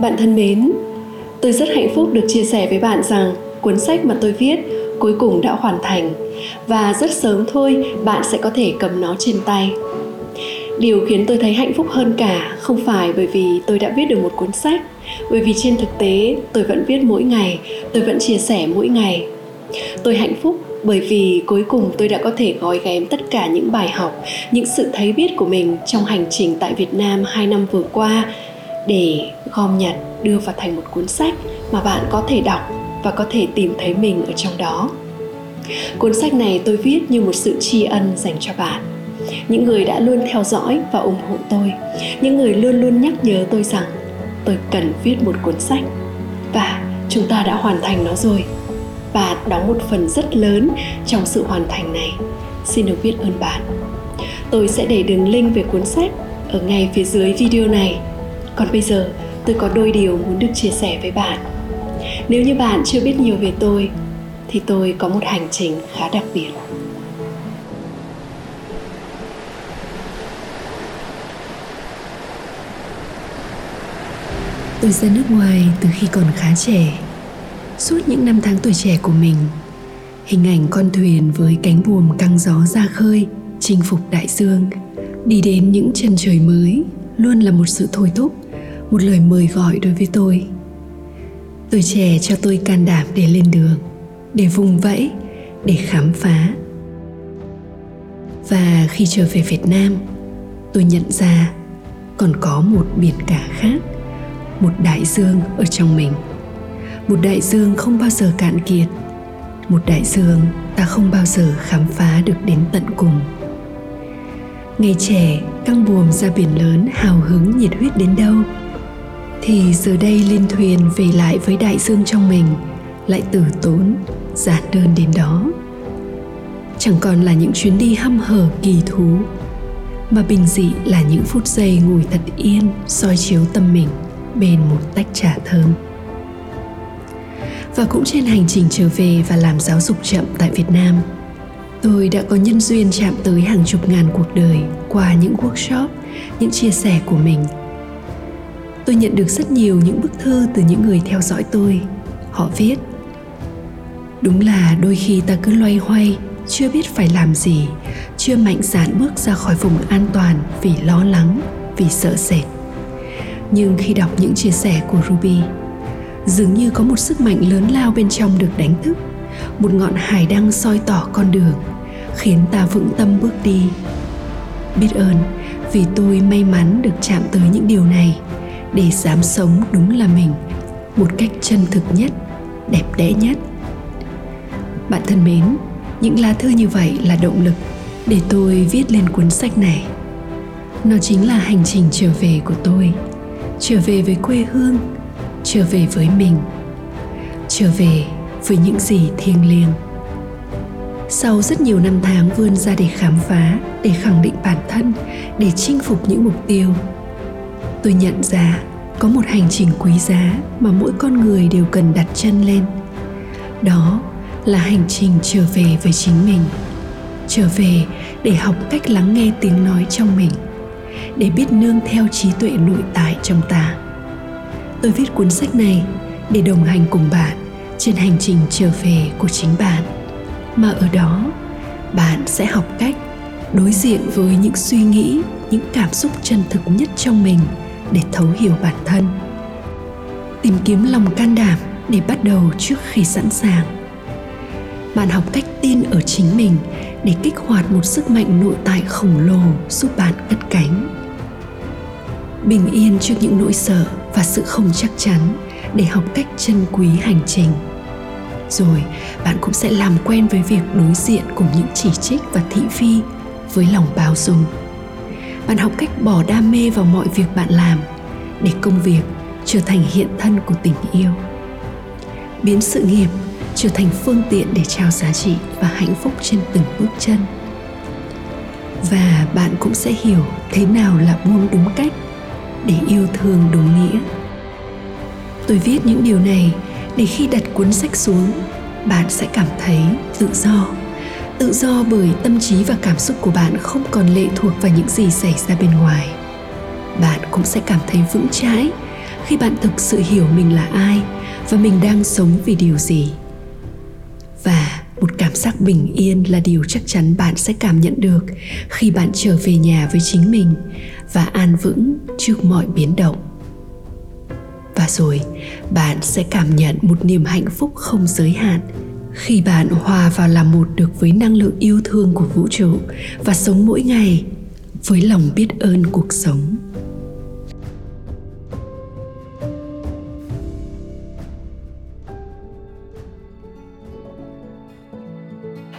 Bạn thân mến, tôi rất hạnh phúc được chia sẻ với bạn rằng cuốn sách mà tôi viết cuối cùng đã hoàn thành và rất sớm thôi bạn sẽ có thể cầm nó trên tay. Điều khiến tôi thấy hạnh phúc hơn cả không phải bởi vì tôi đã viết được một cuốn sách, bởi vì trên thực tế tôi vẫn viết mỗi ngày, tôi vẫn chia sẻ mỗi ngày. Tôi hạnh phúc bởi vì cuối cùng tôi đã có thể gói ghém tất cả những bài học, những sự thấy biết của mình trong hành trình tại Việt Nam 2 năm vừa qua để gom nhặt, đưa vào thành một cuốn sách mà bạn có thể đọc và có thể tìm thấy mình ở trong đó. Cuốn sách này tôi viết như một sự tri ân dành cho bạn. Những người đã luôn theo dõi và ủng hộ tôi, những người luôn luôn nhắc nhớ tôi rằng tôi cần viết một cuốn sách. Và chúng ta đã hoàn thành nó rồi. Và đóng một phần rất lớn trong sự hoàn thành này. Xin được biết ơn bạn. Tôi sẽ để đường link về cuốn sách ở ngay phía dưới video này. Còn bây giờ tôi có đôi điều muốn được chia sẻ với bạn. Nếu như bạn chưa biết nhiều về tôi, thì tôi có một hành trình khá đặc biệt. Tôi ra nước ngoài từ khi còn khá trẻ. Suốt những năm tháng tuổi trẻ của mình, hình ảnh con thuyền với cánh buồm căng gió ra khơi, chinh phục đại dương, đi đến những chân trời mới luôn là một sự thôi thúc một lời mời gọi đối với tôi. Tuổi trẻ cho tôi can đảm để lên đường, để vùng vẫy, để khám phá. Và khi trở về việt nam, tôi nhận ra còn có một biển cả khác, một đại dương ở trong mình. Một đại dương không bao giờ cạn kiệt, một đại dương ta không bao giờ khám phá được đến tận cùng. Ngày trẻ căng buồm ra biển lớn hào hứng nhiệt huyết đến đâu? Thì giờ đây lên thuyền về lại với đại dương trong mình, lại tử tốn, giản đơn đến đó. Chẳng còn là những chuyến đi hăm hở kỳ thú, mà bình dị là những phút giây ngồi thật yên, soi chiếu tâm mình bên một tách trà thơm. Và cũng trên hành trình trở về và làm giáo dục chậm tại Việt Nam, tôi đã có nhân duyên chạm tới hàng chục ngàn cuộc đời qua những workshop, những chia sẻ của mình tôi nhận được rất nhiều những bức thư từ những người theo dõi tôi. Họ viết, đúng là đôi khi ta cứ loay hoay, chưa biết phải làm gì, chưa mạnh dạn bước ra khỏi vùng an toàn vì lo lắng, vì sợ sệt. Nhưng khi đọc những chia sẻ của ruby, dường như có một sức mạnh lớn lao bên trong được đánh thức, một ngọn hải đăng soi tỏ con đường, khiến ta vững tâm bước đi. Biết ơn vì tôi may mắn được chạm tới những điều này để dám sống đúng là mình, một cách chân thực nhất, đẹp đẽ nhất. Bạn thân mến, những lá thư như vậy là động lực để tôi viết lên cuốn sách này. Nó chính là hành trình trở về của tôi, trở về với quê hương, trở về với mình, trở về với những gì thiêng liêng. Sau rất nhiều năm tháng vươn ra để khám phá, để khẳng định bản thân, để chinh phục những mục tiêu tôi nhận ra có một hành trình quý giá mà mỗi con người đều cần đặt chân lên. Đó là hành trình trở về với chính mình, trở về để học cách lắng nghe tiếng nói trong mình, để biết nương theo trí tuệ nội tại trong ta. Tôi viết cuốn sách này để đồng hành cùng bạn trên hành trình trở về của chính bạn. Mà ở đó, bạn sẽ học cách đối diện với những suy nghĩ, những cảm xúc chân thực nhất trong mình để thấu hiểu bản thân. Tìm kiếm lòng can đảm để bắt đầu trước khi sẵn sàng. Bạn học cách tin ở chính mình để kích hoạt một sức mạnh nội tại khổng lồ giúp bạn cất cánh. Bình yên trước những nỗi sợ và sự không chắc chắn để học cách trân quý hành trình. Rồi, bạn cũng sẽ làm quen với việc đối diện cùng những chỉ trích và thị phi với lòng bao dung bạn học cách bỏ đam mê vào mọi việc bạn làm để công việc trở thành hiện thân của tình yêu. Biến sự nghiệp trở thành phương tiện để trao giá trị và hạnh phúc trên từng bước chân. Và bạn cũng sẽ hiểu thế nào là buông đúng cách để yêu thương đúng nghĩa. Tôi viết những điều này để khi đặt cuốn sách xuống, bạn sẽ cảm thấy tự do tự do bởi tâm trí và cảm xúc của bạn không còn lệ thuộc vào những gì xảy ra bên ngoài. Bạn cũng sẽ cảm thấy vững chãi khi bạn thực sự hiểu mình là ai và mình đang sống vì điều gì. Và một cảm giác bình yên là điều chắc chắn bạn sẽ cảm nhận được khi bạn trở về nhà với chính mình và an vững trước mọi biến động. Và rồi, bạn sẽ cảm nhận một niềm hạnh phúc không giới hạn khi bạn hòa vào làm một được với năng lượng yêu thương của vũ trụ và sống mỗi ngày với lòng biết ơn cuộc sống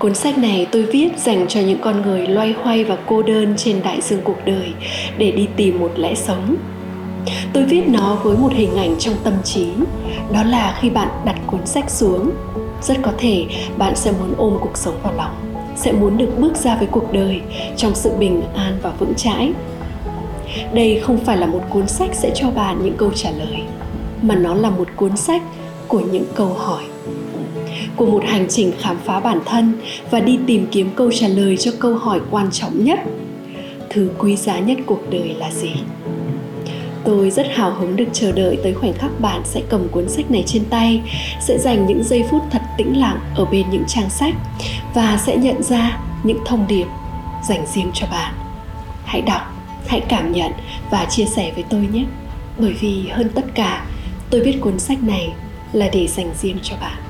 Cuốn sách này tôi viết dành cho những con người loay hoay và cô đơn trên đại dương cuộc đời để đi tìm một lẽ sống. Tôi viết nó với một hình ảnh trong tâm trí, đó là khi bạn đặt cuốn sách xuống, rất có thể bạn sẽ muốn ôm cuộc sống vào lòng, sẽ muốn được bước ra với cuộc đời trong sự bình an và vững chãi. Đây không phải là một cuốn sách sẽ cho bạn những câu trả lời, mà nó là một cuốn sách của những câu hỏi của một hành trình khám phá bản thân và đi tìm kiếm câu trả lời cho câu hỏi quan trọng nhất thứ quý giá nhất cuộc đời là gì tôi rất hào hứng được chờ đợi tới khoảnh khắc bạn sẽ cầm cuốn sách này trên tay, sẽ dành những giây phút thật tĩnh lặng ở bên những trang sách và sẽ nhận ra những thông điệp dành riêng cho bạn. Hãy đọc, hãy cảm nhận và chia sẻ với tôi nhé. Bởi vì hơn tất cả, tôi biết cuốn sách này là để dành riêng cho bạn.